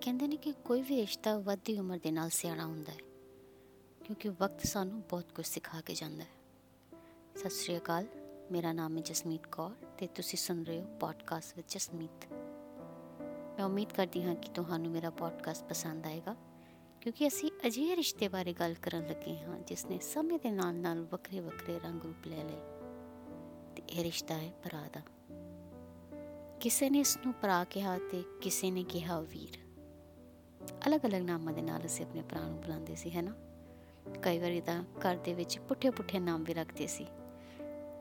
ਕਹਿੰਦੇ ਨੇ ਕਿ ਕੋਈ ਵੀ ਰਿਸ਼ਤਾ ਵੱਧਦੀ ਉਮਰ ਦੇ ਨਾਲ ਸਿਆਣਾ ਹੁੰਦਾ ਹੈ, ਕਿਉਂਕਿ ਵਕਤ ਸਾਨੂੰ ਬਹੁਤ ਕੁਝ ਸਿਖਾ ਕੇ ਜਾਂਦਾ ਹੈ। ਸਤਿ ਸ਼੍ਰੀ ਅਕਾਲ, ਮੇਰਾ ਨਾਮ ਹੈ ਜਸਮੀਤ ਕੌਰ ਤੇ ਤੁਸੀਂ ਸੁਣ ਰਹੇ ਹੋ ਪੋਡਕਾਸਟ ਵਿਦ ਜਸਮੀਤ। ਮੈਂ ਉਮੀਦ ਕਰਦੀ ਹਾਂ ਕਿ ਤੁਹਾਨੂੰ ਮੇਰਾ ਪੋਡਕਾਸਟ ਪਸੰਦ ਆਏਗਾ, ਕਿਉਂਕਿ ਅਸੀਂ ਅਜਿਹੇ ਰਿਸ਼ਤੇ ਬਾਰੇ ਗੱਲ ਕਰਨ ਲੱਗੇ ਹਾਂ ਜਿਸ ਨੇ ਸਮੇਂ ਦੇ ਨਾਲ ਨਾਲ ਵੱਖਰੇ ਵੱਖਰੇ ਰੰਗ ਰੂਪ ਲੈ ਲਏ। ਤੇ ਇਹ ਰਿਸ਼ਤਾ ਹੈ ਭਰਾ ਦਾ। ਕਿਸੇ ਨੇ ਇਸ ਨੂੰ ਭਰਾ ਕਿਹਾ ਤੇ ਕਿਸੇ ਨੇ ਕਿਹਾ ਵੀਰ। ਅਲੱਗ-ਅਲੱਗ ਨਾਮਾਂ ਦੇ ਨਾਲ ਅਸੀਂ ਆਪਣੇ ਭਰਾ ਨੂੰ ਬੁਲਾਉਂਦੇ ਸੀ ਹੈਨਾ ਕਈ ਵਾਰੀ ਤਾਂ ਘਰ ਦੇ ਵਿੱਚ ਪੁੱਠੇ-ਪੁੱਠੇ ਨਾਮ ਵੀ ਰੱਖਦੇ ਸੀ।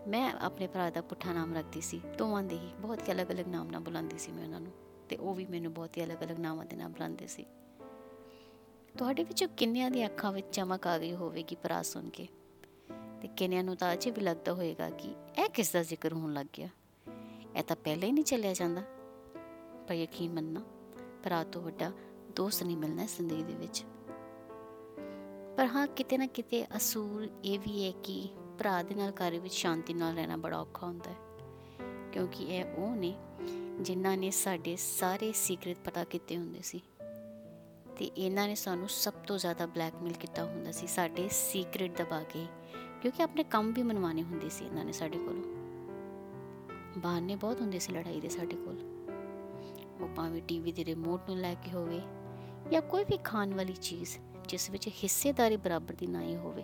ਮੈਂ ਆਪਣੇ ਭਰਾ ਦਾ ਪੁੱਠਾ ਨਾਮ ਰੱਖਦੀ ਸੀ, ਦੋਵਾਂ ਦੇ ਹੀ ਬਹੁਤ ਹੀ ਅਲੱਗ-ਅਲੱਗ ਨਾਮ ਨਾਲ ਬੁਲਾਉਂਦੀ ਸੀ ਮੈਂ ਉਹਨਾਂ ਨੂੰ, ਤੇ ਉਹ ਵੀ ਮੈਨੂੰ ਬਹੁਤ ਹੀ ਅਲੱਗ-ਅਲੱਗ ਨਾਮਾਂ ਦੇ ਨਾਲ ਬੁਲਾਉਂਦੇ ਸੀ। ਤੁਹਾਡੇ ਵਿੱਚੋਂ ਕਿੰਨਿਆਂ ਦੀ ਅੱਖਾਂ ਵਿੱਚ ਚਮਕ ਆ ਗਈ ਹੋਵੇਗੀ ਭਰਾ ਸੁਣ ਕੇ? ਤੇ ਕਿੰਨਿਆਂ ਨੂੰ ਤਾਂ ਅਜੇ ਵੀ ਲੱਗਦਾ ਹੋਵੇਗਾ ਕਿ ਇਹ ਕਿਸ ਦਾ ਜ਼ਿਕਰ ਹੋਣ ਲੱਗ ਗਿਆ? ਇਹ ਤਾਂ ਪਹਿਲਾਂ ਹੀ ਨਹੀਂ ਚੱਲਿਆ ਜਾਂਦਾ। ਪਰ ਯਕੀਨ ਮੰਨਣਾ, ਭਰਾ ਤੋਂ ਵੱਡਾ ਦੋਸਤ ਨਹੀਂ ਮਿਲਣਾ ਜ਼ਿੰਦਗੀ ਦੇ ਵਿੱਚ। ਪਰ ਹਾਂ, ਕਿਤੇ ਨਾ ਕਿਤੇ ਅਸੂਲ ਇਹ ਵੀ ਹੈ ਕਿ ਭਰਾ ਦੇ ਨਾਲ ਘਰ ਵਿੱਚ ਸ਼ਾਂਤੀ ਨਾਲ ਰਹਿਣਾ ਬੜਾ ਔਖਾ ਹੁੰਦਾ ਹੈ। ਕਿਉਂਕਿ ਇਹ ਉਹ ਨੇ ਜਿਨ੍ਹਾਂ ਨੇ ਸਾਡੇ ਸਾਰੇ ਸੀਕ੍ਰੇਟ ਪਤਾ ਕੀਤੇ ਹੁੰਦੇ ਸੀ। ਤੇ ਇਹਨਾਂ ਨੇ ਸਾਨੂੰ ਸਭ ਤੋਂ ਜ਼ਿਆਦਾ ਬਲੈਕਮੇਲ ਕੀਤਾ ਹੁੰਦਾ ਸੀ ਸਾਡੇ ਸੀਕ੍ਰੇਟ ਦਬਾ ਕੇ, ਕਿਉਂਕਿ ਆਪਣੇ ਕੰਮ ਵੀ ਮਨਵਾਣੇ ਹੁੰਦੇ ਸੀ ਇਹਨਾਂ ਨੇ ਸਾਡੇ ਕੋਲੋਂ। ਬਹਾਨੇ ਬਹੁਤ ਹੁੰਦੇ ਸੀ ਲੜਾਈ ਦੇ ਸਾਡੇ ਕੋਲ। ਉਹ ਭਾਵੇਂ ਟੀਵੀ ਦੇ ਰਿਮੋਟ ਨੂੰ ਲੈ ਕੇ ਹੋਵੇ ਜਾਂ ਕੋਈ ਵੀ ਖਾਣ ਵਾਲੀ ਚੀਜ਼ ਜਿਸ ਵਿੱਚ ਹਿੱਸੇਦਾਰੀ ਬਰਾਬਰ ਦੀ ਨਾ ਹੀ ਹੋਵੇ।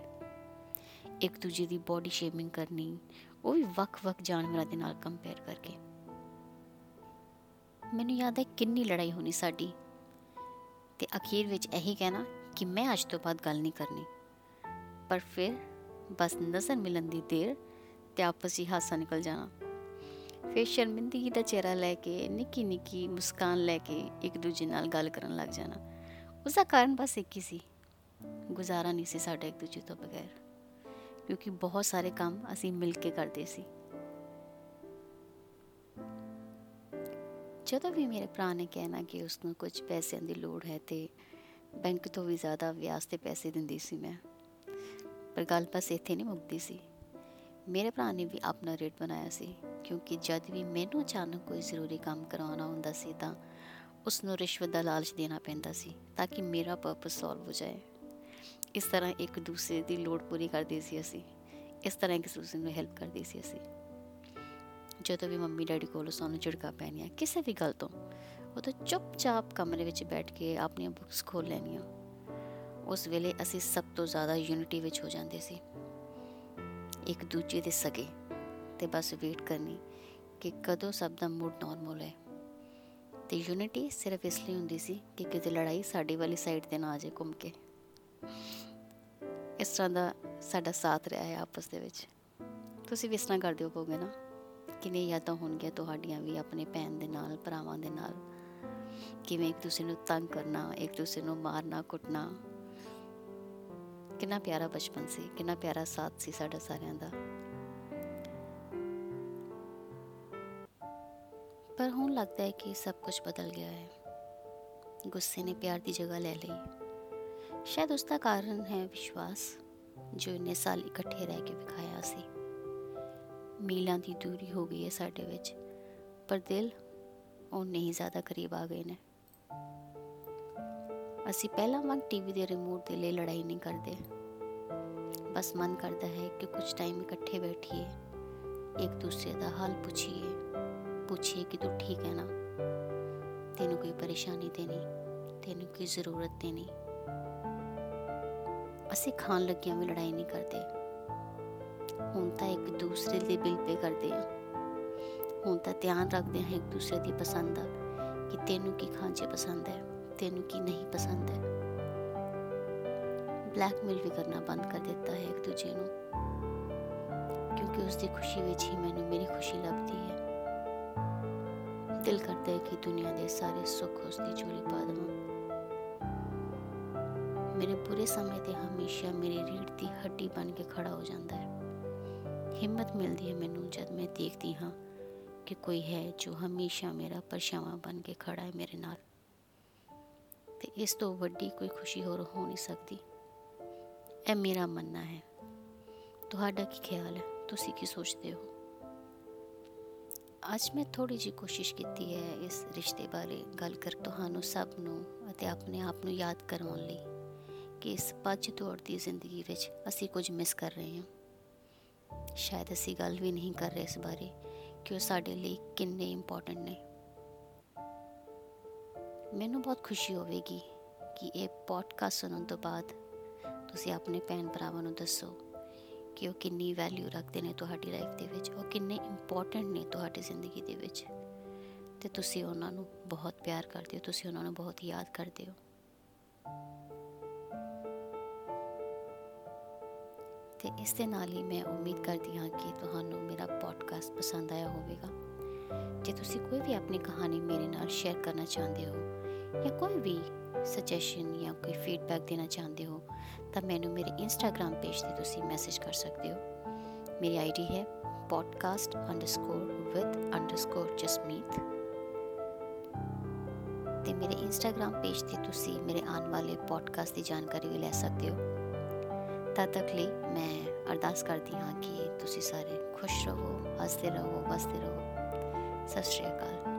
ਇੱਕ ਦੂਜੇ ਦੀ ਬਾਡੀ ਸ਼ੇਮਿੰਗ ਕਰਨੀ, ਉਹ ਵੀ ਵੱਖ-ਵੱਖ ਜਾਨਵਰਾਂ ਦੇ ਨਾਲ ਕੰਪੇਅਰ ਕਰਕੇ। ਮੈਨੂੰ ਯਾਦ ਹੈ ਕਿੰਨੀ ਲੜਾਈ ਹੋਣੀ ਸਾਡੀ। ਤੇ ਅਖੀਰ ਵਿੱਚ ਇਹੀ ਕਹਿਣਾ ਕਿ ਮੈਂ ਅੱਜ ਤੋਂ ਬਾਅਦ ਗੱਲ ਨਹੀਂ ਕਰਨੀ। ਪਰ ਫਿਰ ਬਸ ਨਜ਼ਰ ਮਿਲਣ ਦੀ ਦੇਰ ਤੇ ਆਪਸ ਹੀ ਹਾਸਾ ਨਿਕਲ ਜਾਣਾ। ਫਿਰ ਸ਼ਰਮਿੰਦਗੀ ਦਾ ਚਿਹਰਾ ਲੈ ਕੇ ਨਿੱਕੀ ਨਿੱਕੀ ਮੁਸਕਾਨ ਲੈ ਕੇ ਇੱਕ ਦੂਜੇ ਨਾਲ ਗੱਲ ਕਰਨ ਲੱਗ ਜਾਣਾ। ਉਸ ਦਾ ਕਾਰਨ ਬਸ ਇੱਕ ਹੀ ਸੀ, ਗੁਜ਼ਾਰਾ ਨਹੀਂ ਸੀ ਸਾਡਾ ਇੱਕ ਦੂਜੇ ਤੋਂ ਬਗੈਰ, ਕਿਉਂਕਿ ਬਹੁਤ ਸਾਰੇ ਕੰਮ ਅਸੀਂ ਮਿਲ ਕੇ ਕਰਦੇ ਸੀ। ਜਦੋਂ ਵੀ ਮੇਰੇ ਭਰਾ ਨੇ ਕਹਿਣਾ ਕਿ ਉਸ ਨੂੰ ਕੁਝ ਪੈਸਿਆਂ ਦੀ ਲੋੜ ਹੈ ਤੇ ਬੈਂਕ ਤੋਂ ਵੀ ਜ਼ਿਆਦਾ ਵਿਆਜ ਤੇ ਪੈਸੇ ਦਿੰਦੀ ਸੀ ਮੈਂ, ਪਰ ਗੱਲ ਬਸ ਇੱਥੇ ਨਹੀਂ ਮੁੱਕਦੀ ਸੀ। ਮੇਰੇ ਭਰਾ ਨੇ ਵੀ ਆਪਣਾ ਰੇਟ ਬਣਾਇਆ ਸੀ, ਕਿਉਂਕਿ ਜਦ ਵੀ ਮੈਨੂੰ ਅਚਾਨਕ ਕੋਈ ਜ਼ਰੂਰੀ ਕੰਮ ਕਰਾਉਣਾ ਹੁੰਦਾ ਸੀ ਤਾਂ ਉਸ ਨੂੰ ਰਿਸ਼ਵਤ ਦਾ ਲਾਲਚ ਦੇਣਾ ਪੈਂਦਾ ਸੀ ਤਾਂ ਕਿ ਮੇਰਾ ਪਰਪਸ ਸੋਲਵ ਹੋ ਜਾਏ। ਇਸ ਤਰ੍ਹਾਂ ਇੱਕ ਦੂਸਰੇ ਦੀ ਲੋੜ ਪੂਰੀ ਕਰਦੇ ਸੀ ਅਸੀਂ। ਇਸ ਤਰ੍ਹਾਂ ਇੱਕ ਦੂਸਰੇ ਨੂੰ ਹੈਲਪ ਕਰਦੇ ਸੀ ਅਸੀਂ। ਜਦੋਂ ਵੀ ਮੰਮੀ ਡੈਡੀ ਕੋਲੋਂ ਸਾਨੂੰ ਝਿੜਕਾ ਪੈਣੀਆਂ ਕਿਸੇ ਵੀ ਗੱਲ ਤੋਂ, ਉਹ ਤਾਂ ਚੁੱਪਚਾਪ ਕਮਰੇ ਵਿੱਚ ਬੈਠ ਕੇ ਆਪਣੀਆਂ ਬੁੱਕਸ ਖੋਲ ਲੈਣੀਆਂ ਉਸ ਵੇਲੇ ਅਸੀਂ ਸਭ ਤੋਂ ਜ਼ਿਆਦਾ ਯੂਨਿਟੀ ਵਿੱਚ ਹੋ ਜਾਂਦੇ ਸੀ। ਇੱਕ ਦੂਜੇ ਦੇ ਸਗੇ ਤੇ ਬਸ ਵੇਟ ਕਰਨੀ ਕਿ ਕਦੋਂ ਸਭ ਦਾ ਮੂਡ ਨਾਰਮਲ ਹੈ ਤੇ ਯੂਨਿਟੀ ਸਿਰਫ ਇਸ ਲਈ ਹੁੰਦੀ ਸੀ ਕਿ ਕਿਤੇ ਲੜਾਈ ਸਾਡੀ ਵਾਲੀ ਸਾਈਡ ਤੇ ਨਾ ਆ ਜਾਏ ਘੁੰਮ ਕੇ। ਇਸ ਤਰ੍ਹਾਂ ਦਾ ਸਾਡਾ ਸਾਥ ਰਿਹਾ ਹੈ ਆਪਸ ਦੇ ਵਿੱਚ। ਤੁਸੀਂ ਵੀ ਇਸ ਤਰ੍ਹਾਂ ਕਰਦੇ ਹੋਵੋਗੇ ਨਾ? ਕਿੰਨੇ ਯਾਦਾਂ ਹੋਣਗੀਆਂ ਤੁਹਾਡੀਆਂ ਵੀ ਆਪਣੇ ਭੈਣ ਦੇ ਨਾਲ, ਭਰਾਵਾਂ ਦੇ ਨਾਲ? ਕਿਵੇਂ ਇੱਕ ਦੂਸਰੇ ਨੂੰ ਤੰਗ ਕਰਨਾ, ਇੱਕ ਦੂਸਰੇ ਨੂੰ ਮਾਰਨਾ, ਕੁੱਟਣਾ? ਕਿੰਨਾ ਪਿਆਰਾ ਬਚਪਨ ਸੀ, ਕਿੰਨਾ ਪਿਆਰਾ ਸਾਥ ਸੀ ਸਾਡਾ ਸਾਰਿਆਂ ਦਾ। ਲੱਗਦਾ ਹੈ ਕਿ ਸਭ ਕੁਝ ਬਦਲ ਗਿਆ ਹੈ ਗੁੱਸੇ ਨੇ ਪਿਆਰ ਦੀ ਜਗ੍ਹਾ ਲੈ ਲਈ ਸ਼ਾਇਦ ਉਸ ਦਾ ਕਾਰਨ ਹੈ ਵਿਸ਼ਵਾਸ ਜੋ ਇੰਨੇ ਸਾਲ ਇਕੱਠੇ ਰਹਿ ਕੇ ਵਿਖਾਇਆ ਸੀ ਮੀਲਾਂ ਦੀ ਦੂਰੀ ਹੋ ਗਈ ਹੈ ਸਾਡੇ ਵਿੱਚ ਪਰ ਦਿਲ ਉਹ ਨਹੀਂ ਜ਼ਿਆਦਾ ਕਰੀਬ ਆ ਗਏ ਨੇ ਅਸੀਂ ਪਹਿਲਾਂ ਵਾਂਗ ਟੀਵੀ ਦੇ ਰਿਮੋਟ ਦੇ ਲਈ ਲੜਾਈ ਨਹੀਂ ਕਰਦੇ ਬਸ ਮਨ ਕਰਦਾ ਹੈ ਕਿ ਕੁਝ ਟਾਈਮ ਇਕੱਠੇ ਬੈਠੀਏ ਇੱਕ ਦੂਸਰੇ ਦਾ ਹਾਲ ਪੁੱਛੀਏ ਪੁੱਛੀਏ ਕਿ ਤੂੰ ਠੀਕ ਹੈ ਨਾ? ਤੈਨੂੰ ਕੋਈ ਪਰੇਸ਼ਾਨੀ ਤੇ ਨਹੀਂ, ਤੈਨੂੰ ਕੋਈ ਜ਼ਰੂਰਤ ਤੇ ਨਹੀਂ। ਅਸੀਂ ਖਾਣ ਲੱਗਿਆਂ ਵੀ ਲੜਾਈ ਨਹੀਂ ਕਰਦੇ। ਹੁਣ ਤਾਂ ਇੱਕ ਦੂਸਰੇ ਦੇ ਬਿਲ ਪੇ ਕਰਦੇ ਆ ਹੁਣ ਤਾਂ ਧਿਆਨ ਰੱਖਦੇ ਹਾਂ ਇੱਕ ਦੂਸਰੇ ਦੀ ਪਸੰਦ ਦਾ, ਕਿ ਤੈਨੂੰ ਕੀ ਖਾਣ 'ਚ ਪਸੰਦ ਹੈ, ਤੈਨੂੰ ਕੀ ਨਹੀਂ ਪਸੰਦ ਹੈ। ਬਲੈਕਮੇਲ ਵੀ ਕਰਨਾ ਬੰਦ ਕਰ ਦਿੱਤਾ ਹੈ ਇੱਕ ਦੂਜੇ ਨੂੰ। ਕਿਉਂਕਿ ਉਸ ਦੀ ਖੁਸ਼ੀ ਵਿੱਚ ਹੀ ਮੈਨੂੰ ਮੇਰੀ ਖੁਸ਼ੀ ਲੱਭਦੀ ਹੈ। ਦਿਲ ਕਰਦਾ ਹੈ ਕਿ ਦੁਨੀਆ ਦੇ ਸਾਰੇ ਸੁੱਖ ਉਸ ਦੀ ਝੋਲੀ ਪਾ ਦੇਵਾਂ। ਮੇਰੇ ਬੁਰੇ ਸਮੇਂ ਤੇ ਹਮੇਸ਼ਾ ਮੇਰੀ ਰੀੜ ਦੀ ਹੱਡੀ ਬਣ ਕੇ ਖੜਾ ਹੋ ਜਾਂਦਾ ਹੈ। ਹਿੰਮਤ ਮਿਲਦੀ ਹੈ ਮੈਨੂੰ ਜਦ ਮੈਂ ਦੇਖਦੀ ਹਾਂ ਕਿ ਕੋਈ ਹੈ ਜੋ ਹਮੇਸ਼ਾ ਮੇਰਾ ਪਰਛਾਵਾਂ ਬਣ ਕੇ ਖੜਾ ਹੈ ਮੇਰੇ ਨਾਲ। ਤੇ ਇਸ ਤੋਂ ਵੱਡੀ ਕੋਈ ਖੁਸ਼ੀ ਹੋਰ ਹੋ ਨਹੀਂ ਸਕਦੀ। ਇਹ ਮੇਰਾ ਮੰਨਣਾ ਹੈ। ਤੁਹਾਡਾ ਕੀ ਖਿਆਲ ਹੈ? ਤੁਸੀਂ ਕੀ ਸੋਚਦੇ ਹੋ? ਅੱਜ ਮੈਂ ਥੋੜੀ ਜੀ ਕੋਸ਼ਿਸ਼ ਕੀਤੀ ਹੈ ਇਸ ਰਿਸ਼ਤੇ ਬਾਰੇ ਗੱਲ ਕਰ ਤੁਹਾਨੂੰ ਸਭ ਨੂੰ ਅਤੇ ਆਪਣੇ ਆਪ ਨੂੰ ਯਾਦ ਕਰਵਾਉਣ ਲਈ ਕਿ ਇਸ ਭੱਜ ਦੌੜ ਦੀ ਜ਼ਿੰਦਗੀ ਵਿੱਚ ਅਸੀਂ ਕੁਝ ਮਿਸ ਕਰ ਰਹੇ ਹਾਂ। ਸ਼ਾਇਦ ਅਸੀਂ ਗੱਲ ਵੀ ਨਹੀਂ ਕਰ ਰਹੇ ਇਸ ਬਾਰੇ ਕਿ ਉਹ ਸਾਡੇ ਲਈ ਕਿੰਨੇ ਇੰਪੋਰਟੈਂਟ ਨੇ। ਮੈਨੂੰ ਬਹੁਤ ਖੁਸ਼ੀ ਹੋਵੇਗੀ ਕਿ ਇਹ ਪੋਡਕਾਸਟ ਸੁਣਨ ਤੋਂ ਬਾਅਦ ਤੁਸੀਂ ਆਪਣੇ ਭੈਣ ਭਰਾਵਾਂ ਨੂੰ ਦੱਸੋ ਕਿ ਉਹ ਕਿੰਨੀ ਵੈਲਿਊ ਰੱਖਦੇ ਨੇ ਤੁਹਾਡੀ ਲਾਈਫ ਦੇ ਵਿੱਚ, ਉਹ ਕਿੰਨੇ ਇੰਪੋਰਟੈਂਟ ਨੇ ਤੁਹਾਡੀ ਜ਼ਿੰਦਗੀ ਦੇ ਵਿੱਚ। ਤੇ ਤੁਸੀਂ ਉਹਨਾਂ ਨੂੰ ਬਹੁਤ ਪਿਆਰ ਕਰਦੇ ਹੋ, ਤੁਸੀਂ ਉਹਨਾਂ ਨੂੰ ਬਹੁਤ ਯਾਦ ਕਰਦੇ ਹੋ। ਤੇ ਇਸ ਦੇ ਨਾਲ ਹੀ ਮੈਂ ਉਮੀਦ ਕਰਦੀ ਹਾਂ ਕਿ ਤੁਹਾਨੂੰ ਮੇਰਾ ਪੋਡਕਾਸਟ ਪਸੰਦ ਆਇਆ ਹੋਵੇਗਾ। ਜੇ ਤੁਸੀਂ ਕੋਈ ਵੀ ਆਪਣੀ ਕਹਾਣੀ ਮੇਰੇ ਨਾਲ ਸ਼ੇਅਰ ਕਰਨਾ ਚਾਹੁੰਦੇ ਹੋ ਜਾਂ ਕੋਈ ਵੀ ਸੁਜੈਸ਼ਨ ਜਾਂ ਕੋਈ ਫੀਡਬੈਕ ਦੇਣਾ ਚਾਹੁੰਦੇ ਹੋ, ਤਾਂ ਮੈਨੂੰ ਮੇਰੇ ਇੰਸਟਾਗ੍ਰam ਪੇਜ ਤੇ ਤੁਸੀਂ ਮੈਸੇਜ ਕਰ ਸਕਦੇ ਹੋ। ਮੇਰੀ ਆਈਡੀ ਹੈ podcast_with_jasmeet ਤੇ ਮੇਰੇ ਇੰਸਟਾਗ੍ਰam ਪੇਜ ਤੇ ਤੁਸੀਂ ਮੇਰੇ ਆਉਣ ਵਾਲੇ ਪੋਡਕਾਸਟ ਦੀ ਜਾਣਕਾਰੀ ਵੀ ਲੈ ਸਕਦੇ ਹੋ। ਤਦ ਤੱਕ ਲਈ ਮੈਂ ਅਰਦਾਸ ਕਰਦੀ ਹਾਂ ਕਿ ਤੁਸੀਂ ਸਾਰੇ ਖੁਸ਼ ਰਹੋ, ਹੱਸਦੇ ਰਹੋ, ਵਸਦੇ ਰਹੋ। ਸਤਿ ਸ਼੍ਰੀ ਅਕਾਲ।